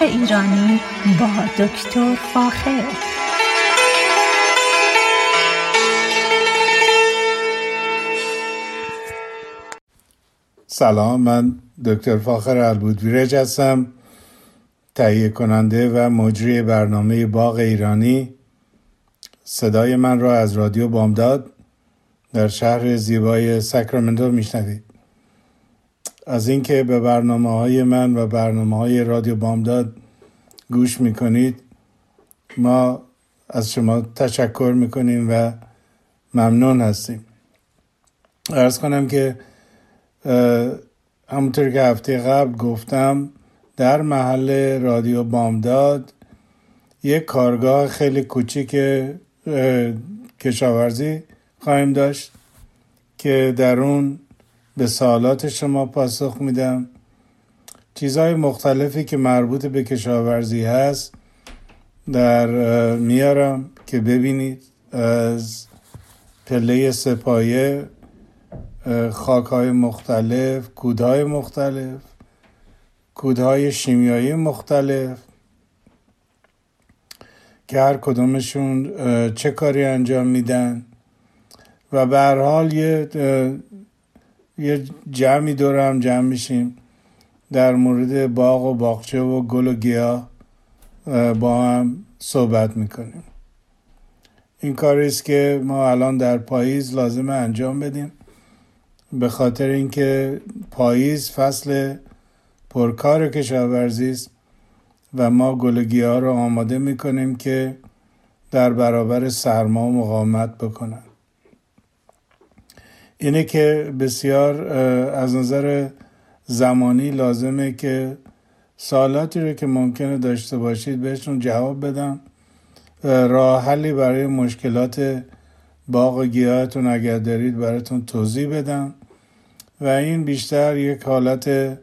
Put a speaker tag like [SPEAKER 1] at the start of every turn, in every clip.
[SPEAKER 1] باغ ایرانی با دکتر فاخر.
[SPEAKER 2] سلام من دکتر فاخر البودویرج هستم تهیه کننده و مجری برنامه باغ ایرانی. صدای من را از رادیو بامداد در شهر زیبای ساکرامنتو میشنوید. از اینکه به برنامه های من و برنامه های رادیو بامداد گوش می‌کنید ما از شما تشکر می‌کنیم و ممنون هستیم. ارز کنم که همونطور که هفته قبل گفتم در محل رادیو بامداد یک کارگاه خیلی کوچیک کشاورزی خواهیم داشت که در اون به سوالات شما پاسخ میدم. چیزهای مختلفی که مربوط به کشاورزی هست در میارم که ببینید از پله سپایه خاک های مختلف کودهای مختلف کودهای شیمیایی مختلف که هر کدومشون چه کاری انجام میدن. و به حال یه یه جمعی دور هم جمع میشیم در مورد باغ و باغچه و گل و گیاه با هم صحبت می‌کنیم. این کاری است که ما الان در پاییز لازم انجام بدیم. به خاطر اینکه پاییز فصل پرکار کشاورزی است و ما گل ها رو آماده می‌کنیم که در برابر سرما مقاومت بکنن. اینه که بسیار از نظر زمانی لازمه که سوالاتی رو که ممکنه داشته باشید بهشون جواب بدم. راه حلی برای مشکلات باغ و گیاهتون اگر دارید براتون توضیح بدم. و این بیشتر یک حالت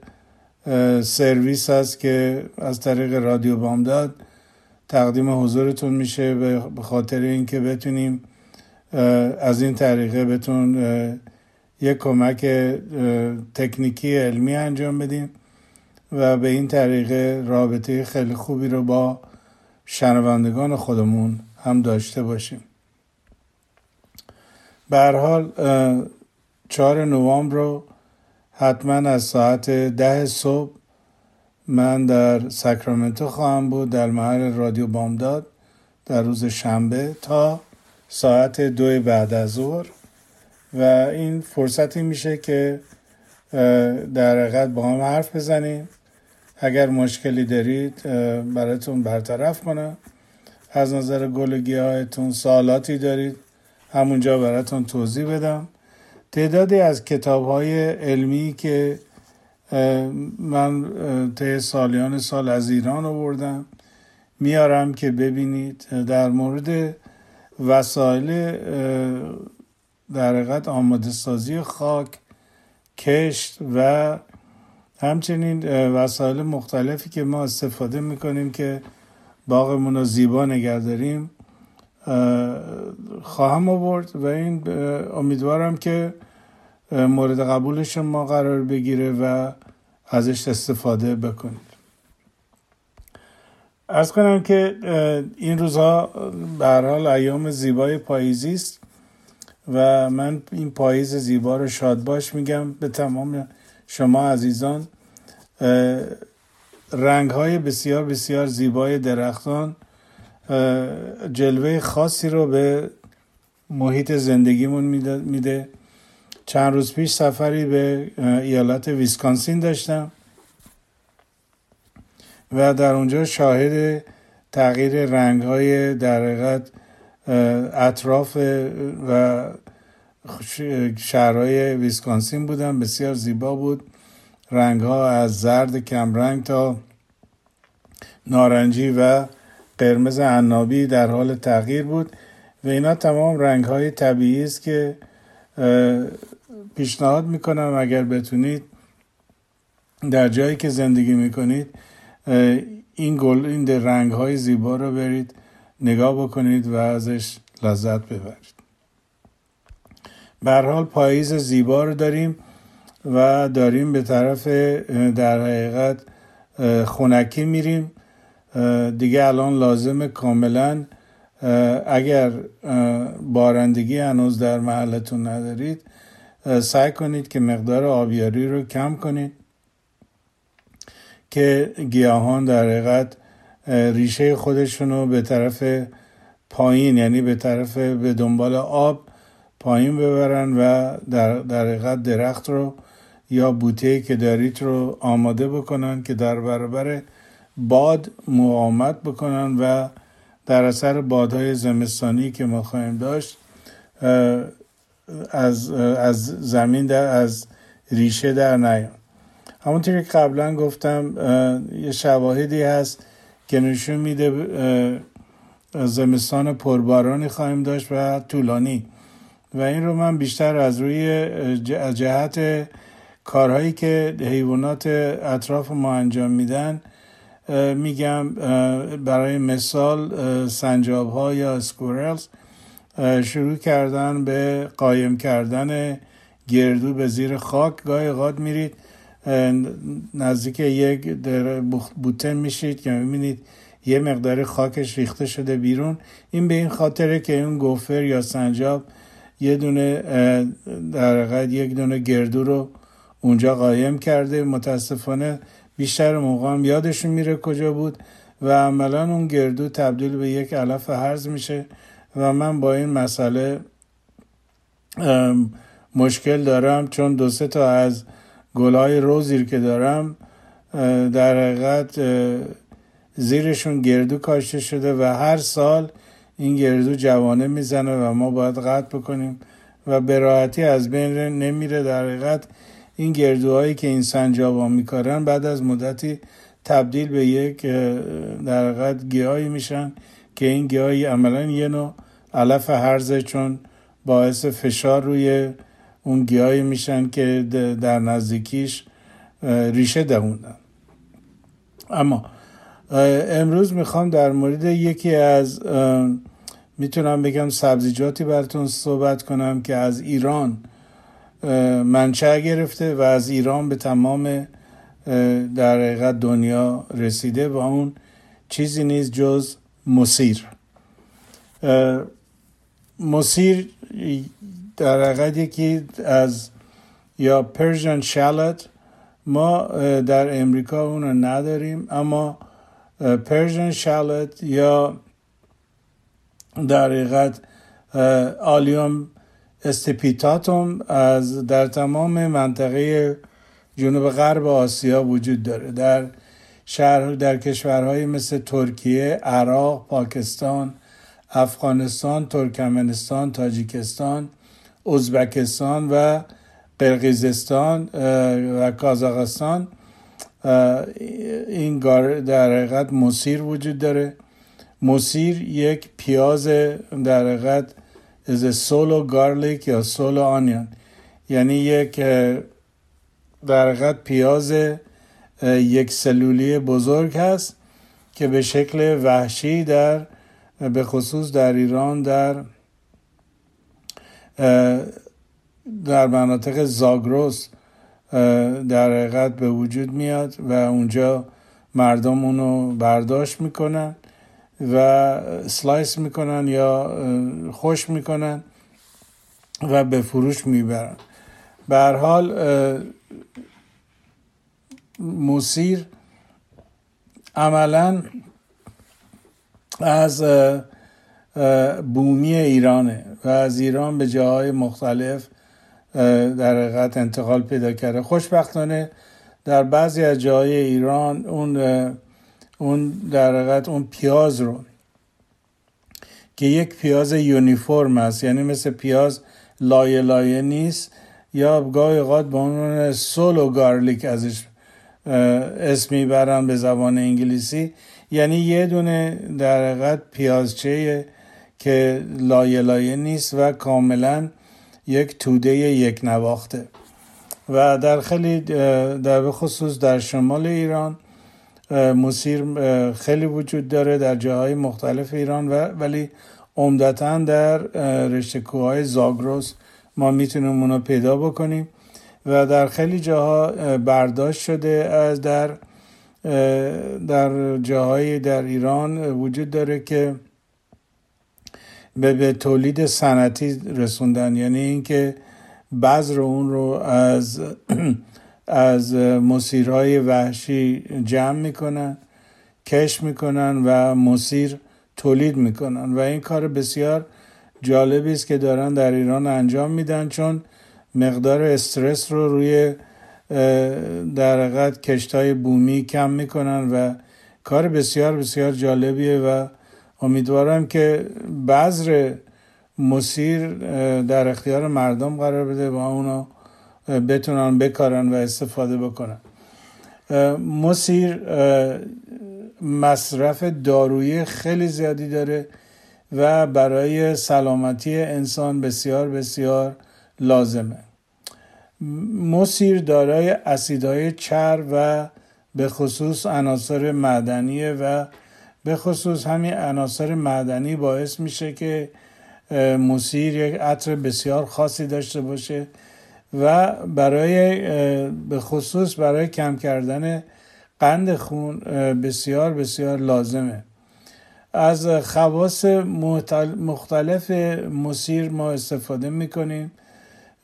[SPEAKER 2] سرویس هست که از طریق رادیو بامداد تقدیم حضورتون میشه به خاطر اینکه بتونیم از این طریقه بتون یک کمک تکنیکی علمی انجام بدیم و به این طریقه رابطه خیلی خوبی رو با شنوندگان خودمون هم داشته باشیم. به حال چهار نوامبر رو حتما از ساعت ده صبح من در ساکرامنتو خواهم بود در محل رادیو بامداد در روز شنبه تا ساعت دو بعد از ظهر. و این فرصتی میشه که در حقیقت با هم حرف بزنیم. اگر مشکلی دارید براتون برطرف کنم. از نظر گل هایتون سوالاتی دارید همونجا براتون توضیح بدم. تعدادی از کتاب های علمی که من طی سالیان سال از ایران آوردم میارم که ببینید. در مورد وسایل در حقیقت آماده سازی خاک کشت و همچنین وسایل مختلفی که ما استفاده می‌کنیم که باغمون رو زیبا نگه داریم خواهم آورد و این امیدوارم که مورد قبول شما قرار بگیره و ازش استفاده بکنید. از کنم که این روزها به حال ایام زیبای پاییزی است. و من این پاییز زیبا رو شاد باش میگم به تمام شما عزیزان. رنگ های بسیار بسیار زیبای درختان جلوه خاصی رو به محیط زندگیمون میده چند روز پیش سفری به ایالت ویسکانسین داشتم و در اونجا شاهد تغییر رنگ های در اطراف و شهرهای ویسکانسین بودم بسیار زیبا بود. رنگ ها از زرد کمرنگ تا نارنجی و قرمز عنابی در حال تغییر بود و اینا تمام رنگ های طبیعی است که پیشنهاد می‌کنم اگر بتونید در جایی که زندگی می‌کنید این گل این رنگ های زیبا رو برید. نگاه بکنید و ازش لذت ببرید. به حال پاییز زیبا رو داریم و داریم به طرف در حقیقت خونکی میریم. دیگه الان لازم کاملا اگر بارندگی هنوز در محلتون ندارید سعی کنید که مقدار آبیاری رو کم کنید که گیاهان در حقیقت ریشه خودشون رو به طرف پایین یعنی به طرف به دنبال آب پایین ببرن و در, در درخت رو یا بوته که دارید رو آماده بکنن که در برابر باد مقاومت بکنن و در اثر بادهای زمستانی که ما خواهیم داشت از, از زمین در از ریشه در نیان. همونطوری که قبلا گفتم یه شواهدی هست که نشون میده زمستان پربارانی خواهیم داشت و طولانی. و این رو من بیشتر از روی جهت کارهایی که حیوانات اطراف ما انجام میدن میگم برای مثال سنجاب ها یا سکورلز شروع کردن به قایم کردن گردو به زیر خاک. گاهی قاد میرید نزدیک یک بوته میشید که می‌بینید یه مقدار خاکش ریخته شده بیرون. این به این خاطره که اون گوفر یا سنجاب یه دونه در یک دونه گردو رو اونجا قایم کرده. متاسفانه بیشتر موقع هم یادشون میره کجا بود و عملا اون گردو تبدیل به یک علف هرز میشه و من با این مسئله مشکل دارم چون دو سه تا از گلای روزیر که دارم در حقیقت زیرشون گردو کاشته شده و هر سال این گردو جوانه می‌زنه و ما باید قطع بکنیم و به راحتی از بین نمیره. در حقیقت این گردوهایی که این سنجابا میکارن بعد از مدتی تبدیل به یک در حقیقت گیاهی میشن که این گیاهی عملا یه نوع علف هرزه چون باعث فشار روی اون گیاهی میشن که در نزدیکیش ریشه دووندن اما امروز می‌خوام در مورد یکی از می‌تونم بگم سبزیجاتی براتون صحبت کنم که از ایران منشأ گرفته و از ایران به تمام در حقیقت دنیا رسیده و اون چیزی نیست جز موسیر. موسیر در حقیقت یکی از یا Persian shallot ما در امریکا اون رو نداریم اما Persian shallot یا در حقیقت آلیوم استپیتاتوم از در تمام منطقه جنوب غرب آسیا وجود داره. در شهر در کشورهای مثل ترکیه، عراق، پاکستان، افغانستان، ترکمنستان، تاجیکستان، ازبکستان و قرقیزستان و کازاقستان این در حقیقت مسیر وجود داره. مسیر یک پیاز در حقیقت از سولو گارلیک یا سولو آنیان یعنی یک در حقیقت پیاز یک سلولی بزرگ هست که به شکل وحشی در به خصوص در ایران در در مناطق زاگروس در حقیقت به وجود میاد و اونجا مردم اونو برداشت می‌کنن و سلایس می‌کنن یا خوش می‌کنن و به فروش می‌برن. به حال موسیر عملا از بومی ایرانه و از ایران به جاهای مختلف در حقیقت انتقال پیدا کرده. خوشبختانه در بعضی از جاهای ایران اون اون در حقیقت اون پیاز رو که یک پیاز یونیفرم است یعنی مثل پیاز لایه لایه نیست یا گاهی اوقات به عنوان سولو گارلیک ازش اسم می‌برن به زبان انگلیسی. یعنی یه دونه در حقیقت پیازچه که لایه لایه نیست و کاملا یک توده یک نواخته. و در خیلی در خصوص در شمال ایران مسیر خیلی وجود داره در جاهای مختلف ایران و ولی عمدتا در رشته کوههای زاگروس ما می‌تونیم اونو پیدا بکنیم و در خیلی جاها برداشت شده از در در جاهای در ایران وجود داره که به, به تولید سنتی رسوندن. یعنی اینکه بذر اون رو از از مسیرهای وحشی جمع می‌کنن کش می‌کنن و مسیر تولید می‌کنن. و این کار بسیار جالبی است که دارن در ایران انجام میدن چون مقدار استرس رو روی در حقیقت کشت های بومی کم می‌کنن و کار بسیار بسیار جالبیه و امیدوارم که بذر مسیر در اختیار مردم قرار بده و اونو بتونن بکارن و استفاده بکنن. مسیر مصرف دارویی خیلی زیادی داره و برای سلامتی انسان بسیار بسیار لازمه. مسیر دارای اسیدهای چر و به خصوص عناصر معدنیه و به خصوص همین عناصر معدنی باعث میشه که مسیر یک عطر بسیار خاصی داشته باشه و برای به خصوص برای کم کردن قند خون بسیار بسیار لازمه. از خواص مختلف مسیر ما استفاده می‌کنیم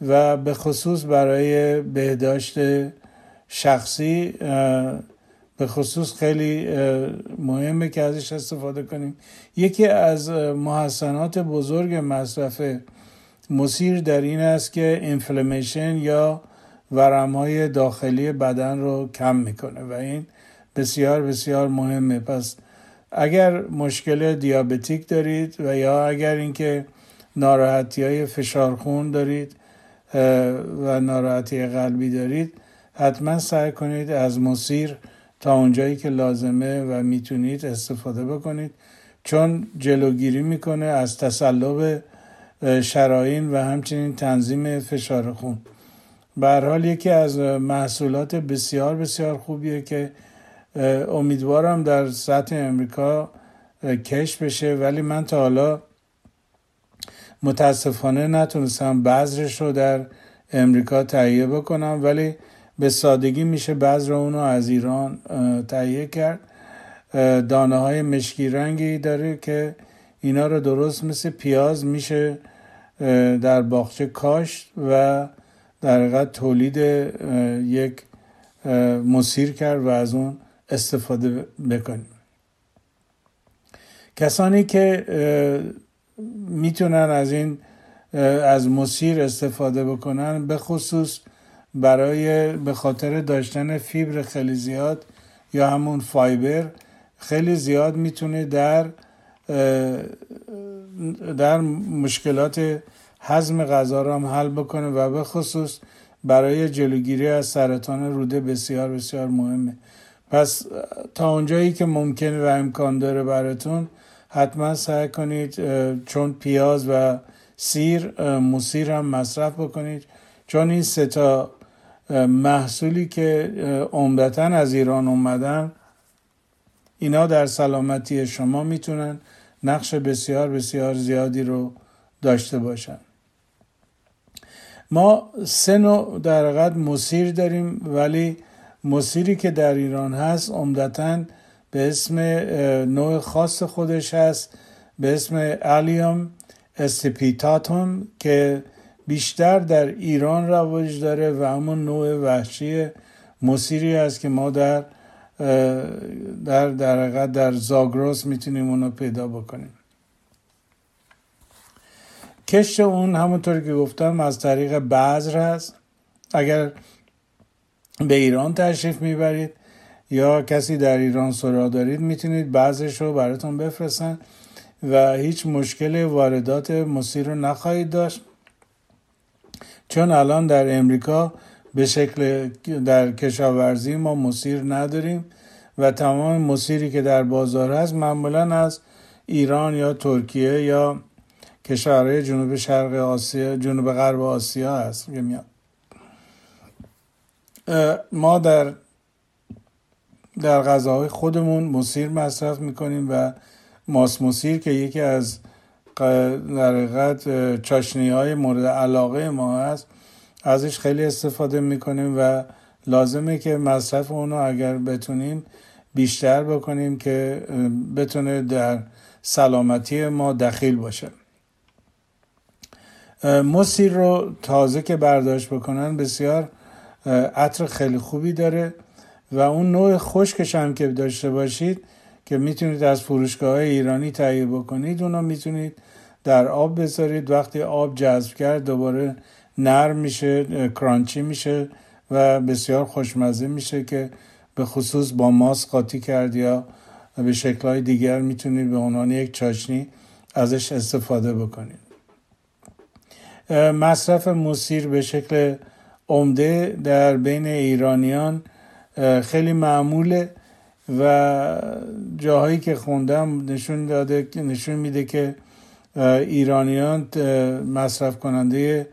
[SPEAKER 2] و به خصوص برای بهداشت شخصی به خصوص خیلی مهمه که ازش استفاده کنیم. یکی از محسنات بزرگ مصرف مسیر در این است که اینفلمیشن یا ورم های داخلی بدن رو کم می‌کنه و این بسیار بسیار مهمه. پس اگر مشکل دیابتیک دارید و یا اگر اینکه ناراحتی های فشار خون دارید و ناراحتی قلبی دارید حتما سعی کنید از مسیر تا اونجایی که لازمه و می‌تونید استفاده بکنید. چون جلوگیری می‌کنه از تسلب شراین و همچنین تنظیم فشار خون. به حال یکی از محصولات بسیار بسیار خوبیه که امیدوارم در سطح امریکا کش بشه. ولی من تا حالا متاسفانه نتونستم بذرش رو در امریکا تهیه بکنم. ولی به سادگی میشه بذر اونو از ایران تهیه کرد. دانه های مشکی رنگی داره که اینا رو درست مثل پیاز میشه در باغچه کاشت و در حقیقت تولید یک مسیر کرد و از اون استفاده بکنیم. کسانی که می‌تونن از این از مسیر استفاده بکنن به خصوص برای به خاطر داشتن فیبر خیلی زیاد یا همون فایبر خیلی زیاد می‌تونه در در مشکلات هضم غذا را هم حل بکنه و به خصوص برای جلوگیری از سرطان روده بسیار بسیار مهمه. پس تا اونجایی که ممکن و امکان داره براتون حتما سعی کنید چون پیاز و سیر موسیر هم مصرف بکنید چون این ستا محصولی که عمدتا از ایران اومدن اینا در سلامتی شما می‌تونن نقش بسیار بسیار زیادی رو داشته باشن. ما سه نوع در حقیقت مسیر داریم ولی مسیری که در ایران هست عمدتا به اسم نوع خاص خودش هست به اسم الیوم استپیتاتوم که بیشتر در ایران رواج داره و همون نوع وحشی مسیری است که ما در در در در زاگروس می‌تونیم اونو پیدا بکنیم. کشت اون همونطور که گفتم از طریق بذر هست. اگر به ایران تشریف می‌برید یا کسی در ایران سرا دارید می‌تونید بعضش رو براتون بفرستن و هیچ مشکل واردات مسیر رو نخواهید داشت. چون الان در امریکا به شکل در کشاورزی ما مسیر نداریم و تمام مسیری که در بازار هست معمولا از ایران یا ترکیه یا کشورهای جنوب شرق آسیا جنوب غرب آسیا هست ما در در غذاهای خودمون مسیر مصرف می‌کنیم و ماس مسیر که یکی از در حقیقت چاشنی های مورد علاقه ما هست. ازش خیلی استفاده می‌کنیم و لازمه که مصرف اونو اگر بتونیم بیشتر بکنیم که بتونه در سلامتی ما دخیل باشه. مصیر رو تازه که برداشت بکنن بسیار عطر خیلی خوبی داره و اون نوع خشکش هم که داشته باشید که می‌تونید از فروشگاه های ایرانی تهیه بکنید اونا می‌تونید در آب بذارید. وقتی آب جذب کرد دوباره نرم میشه کرانچی میشه و بسیار خوشمزه میشه که به خصوص با ماست قاطی کرد یا به شکلهای دیگر می‌تونید به عنوان یک چاشنی ازش استفاده بکنید. مصرف موسیر به شکل عمده در بین ایرانیان خیلی معموله و جاهایی که خوندم نشون داده نشون میده که ایرانیان مصرف کننده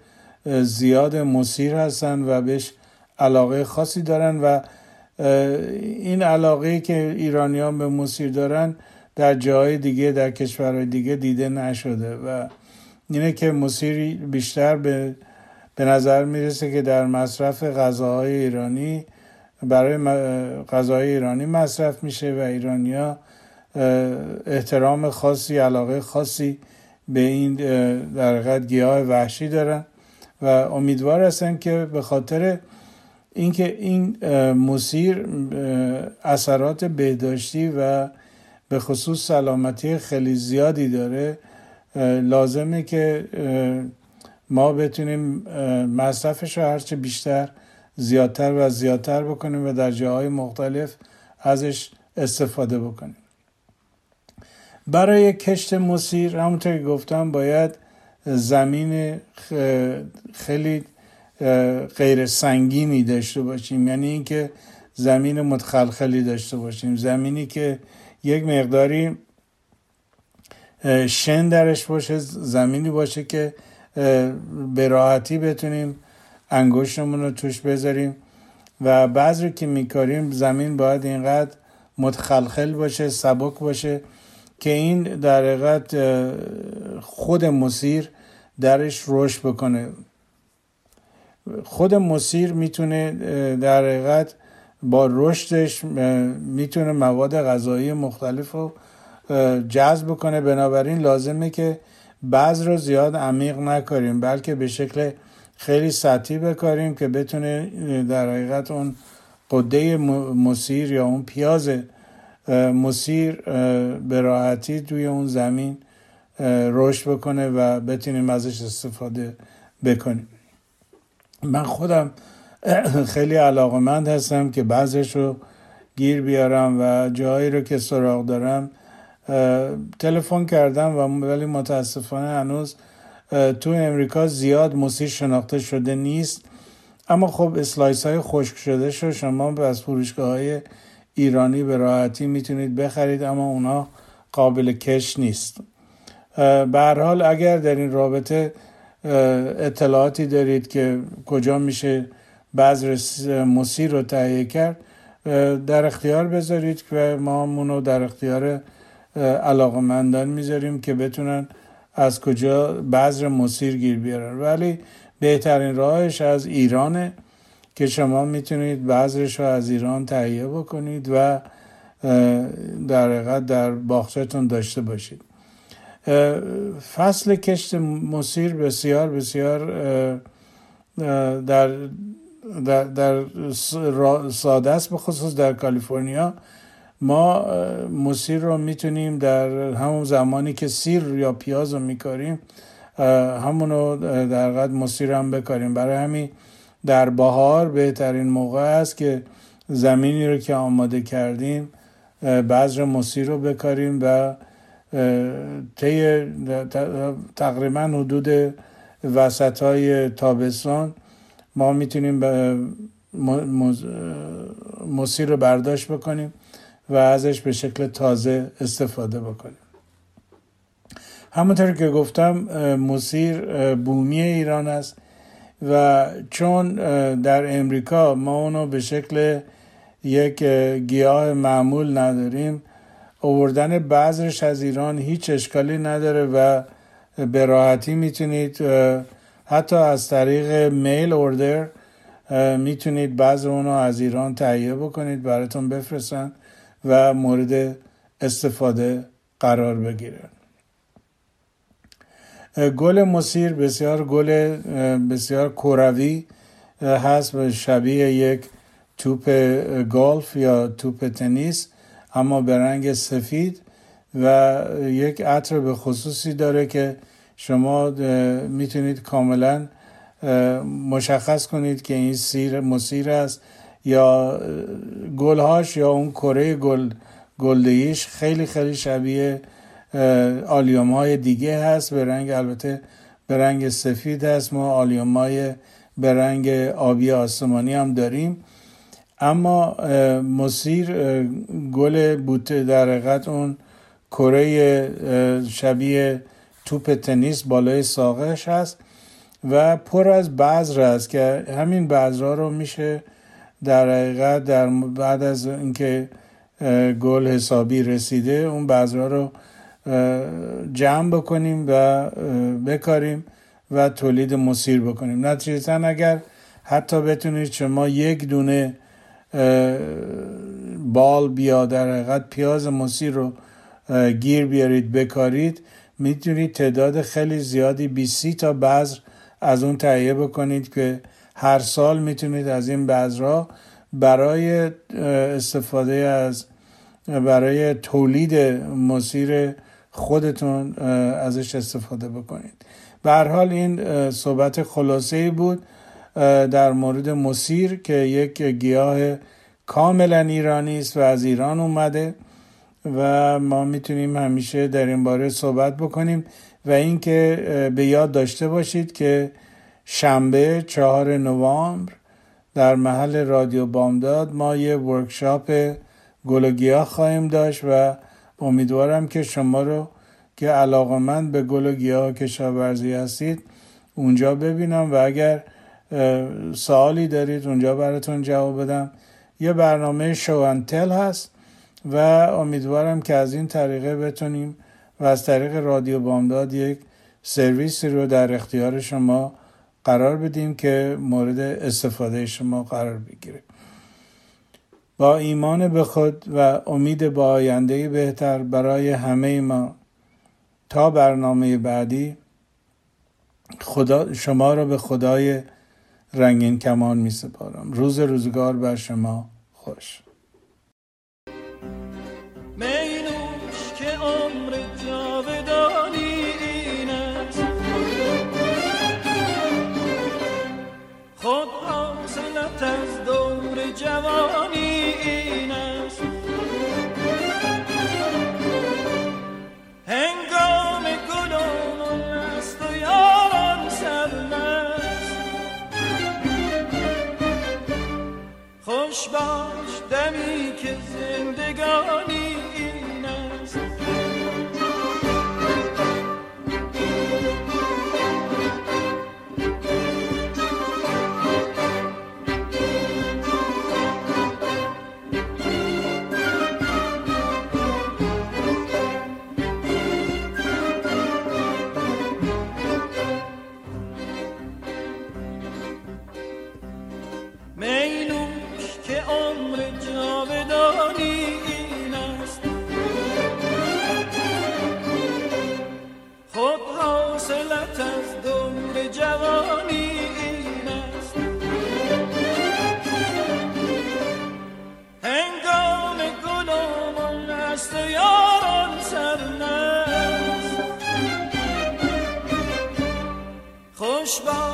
[SPEAKER 2] زیاد مسیر هستن و بهش علاقه خاصی دارن و این علاقه که ایرانیان به مسیر دارن در جاهای دیگه در کشورهای دیگه دیده نشده و اینه که مسیر بیشتر به, به نظر می‌رسه که در مصرف غذاهای ایرانی برای غذای ایرانی مصرف میشه و ایرانیا احترام خاصی علاقه خاصی به این در حقیقت گیاه وحشی دارن و امیدوار هستن که به خاطر اینکه این مسیر اثرات بهداشتی و به خصوص سلامتی خیلی زیادی داره لازمه که ما بتونیم مصرفش رو هرچه بیشتر زیادتر و زیادتر بکنیم و در جاهای مختلف ازش استفاده بکنیم. برای کشت مسیر همونطور که گفتم باید زمین خیلی غیر سنگینی داشته باشیم. یعنی اینکه زمین متخلخلی داشته باشیم. زمینی که یک مقداری شن درش باشه زمینی باشه که به راحتی بتونیم انگشتمون رو توش بذاریم. و بعضی که میکاریم زمین باید اینقدر متخلخل باشه سبک باشه که این در حقیقت خود مسیر درش رشد بکنه. خود مسیر می‌تونه در حقیقت با رشدش می‌تونه مواد غذایی مختلف رو جذب کنه بنابراین لازمه که بعض رو زیاد عمیق نکاریم بلکه به شکل خیلی سطحی بکاریم که بتونه در حقیقت اون قده مسیر یا اون پیاز مسیر به راحتی توی اون زمین رشد بکنه و بتونیم ازش استفاده بکنیم. من خودم خیلی علاقمند هستم که بعضش رو گیر بیارم و جایی رو که سراغ دارم تلفن کردم و ولی متاسفانه هنوز تو امریکا زیاد موسیقی شناخته شده نیست. اما خب اسلایس های خشک شده شو شما از فروشگاه های ایرانی به راحتی می‌تونید بخرید اما اونا قابل کش نیست. به حال اگر در این رابطه اطلاعاتی دارید که کجا میشه بذر مسیر رو تهیه کرد در اختیار بذارید که ما مونو در اختیار علاقمندان می‌ذاریم که بتونن از کجا بذر مسیر گیر بیارن. ولی بهترین راهش از ایرانه. که شما می‌تونید بذرش رو از ایران تهیه بکنید و در حقیقت در باغچهتون داشته باشید. فصل کشت مسیر بسیار بسیار در در, در ساده است به در کالیفرنیا. ما مسیر رو می‌تونیم در همون زمانی که سیر یا پیاز رو میکاریم همونو در قد مسیر هم بکاریم. برای همین در بهار بهترین موقع است که زمینی رو که آماده کردیم بذر مسیر رو بکاریم و طی تقریبا حدود وسط های تابستان ما می‌تونیم مسیر رو برداشت بکنیم و ازش به شکل تازه استفاده بکنیم. همونطور که گفتم مسیر بومی ایران است. و چون در امریکا ما اونو به شکل یک گیاه معمول نداریم اووردن بعضش از ایران هیچ اشکالی نداره و به راحتی می‌تونید حتی از طریق میل اوردر می‌تونید بعض اونو از ایران تهیه بکنید براتون بفرستن و مورد استفاده قرار بگیرن. گل مسیر بسیار گل بسیار کروی هست شبیه یک توپ گلف یا توپ تنیس اما به رنگ سفید و یک عطر به خصوصی داره که شما می‌تونید کاملا مشخص کنید که این سیر مسیر است یا گلهاش یا اون کره گل گلدهیش خیلی خیلی شبیه allium های دیگه هست به رنگ البته به رنگ سفید هست. ما allium های به رنگ آبی آسمانی هم داریم. اما موسیر گل بوته در حقیقت اون کره شبیه توپ تنیس بالای ساقش هست و پر از بذر است که همین بذرها رو میشه در حقیقت در بعد از اینکه گل حسابی رسیده اون بذرها رو جمع بکنیم و بکاریم و تولید مسیر بکنیم. نتیجتا اگر حتی بتونید شما یک دونه بال بیا در حقیقت پیاز مسیر رو گیر بیارید بکارید می‌تونید تعداد خیلی زیادی 20 تا بذر از اون تهیه بکنید که هر سال می‌تونید از این بذرها برای استفاده از برای تولید مسیر خودتون ازش استفاده بکنید. به هر حال این صحبت خلاصه بود در مورد مسیر که یک گیاه کاملا ایرانی است و از ایران اومده و ما می‌تونیم همیشه در این باره صحبت بکنیم و اینکه به یاد داشته باشید که شنبه چهار نوامبر در محل رادیو بامداد ما یه ورکشاپ گل خواهیم داشت و امیدوارم که شما رو که علاقمند به گل و گیاه کشاورزی هستید اونجا ببینم و اگر سوالی دارید اونجا براتون جواب بدم. یه برنامه شوانتل هست و امیدوارم که از این طریقه بتونیم و از طریق رادیو بامداد یک سرویسی رو در اختیار شما قرار بدیم که مورد استفاده شما قرار بگیره. با ایمان به خود و امید با آینده بهتر برای همه ما. تا برنامه بعدی خدا شما را به خدای رنگین کمان می سپارم. روز روزگار بر شما خوش.
[SPEAKER 3] باش دمی که زندگانی düşman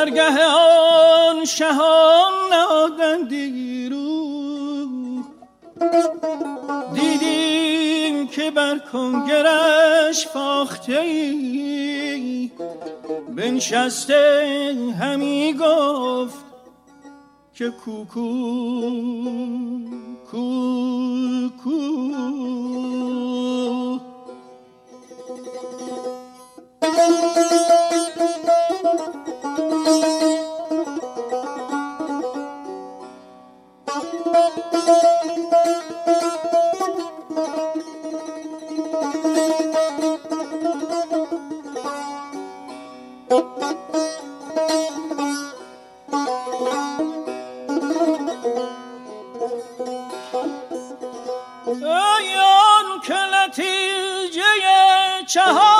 [SPEAKER 3] درگه آن شهان نادن دیرو دیدیم که بر کنگرش فاخته ای بنشسته همی گفت که کوکو کوکو Ayan köletilceye çaha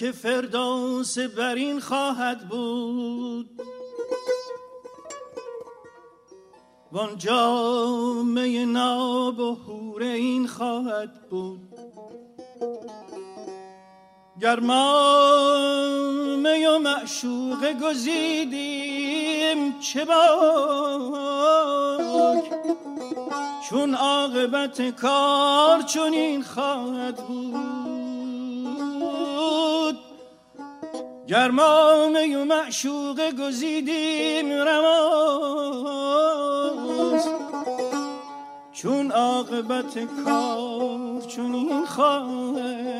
[SPEAKER 3] که فردوس بر این خواهد بود. وان جامعه ناب و حور این خواهد بود. گرمامه و معشوق گزیدیم چه باک؟ چون عاقبت کار چون این خواهد بود. گرمامه و معشوق گزیدیم رماز چون عاقبت کار چون این خواهد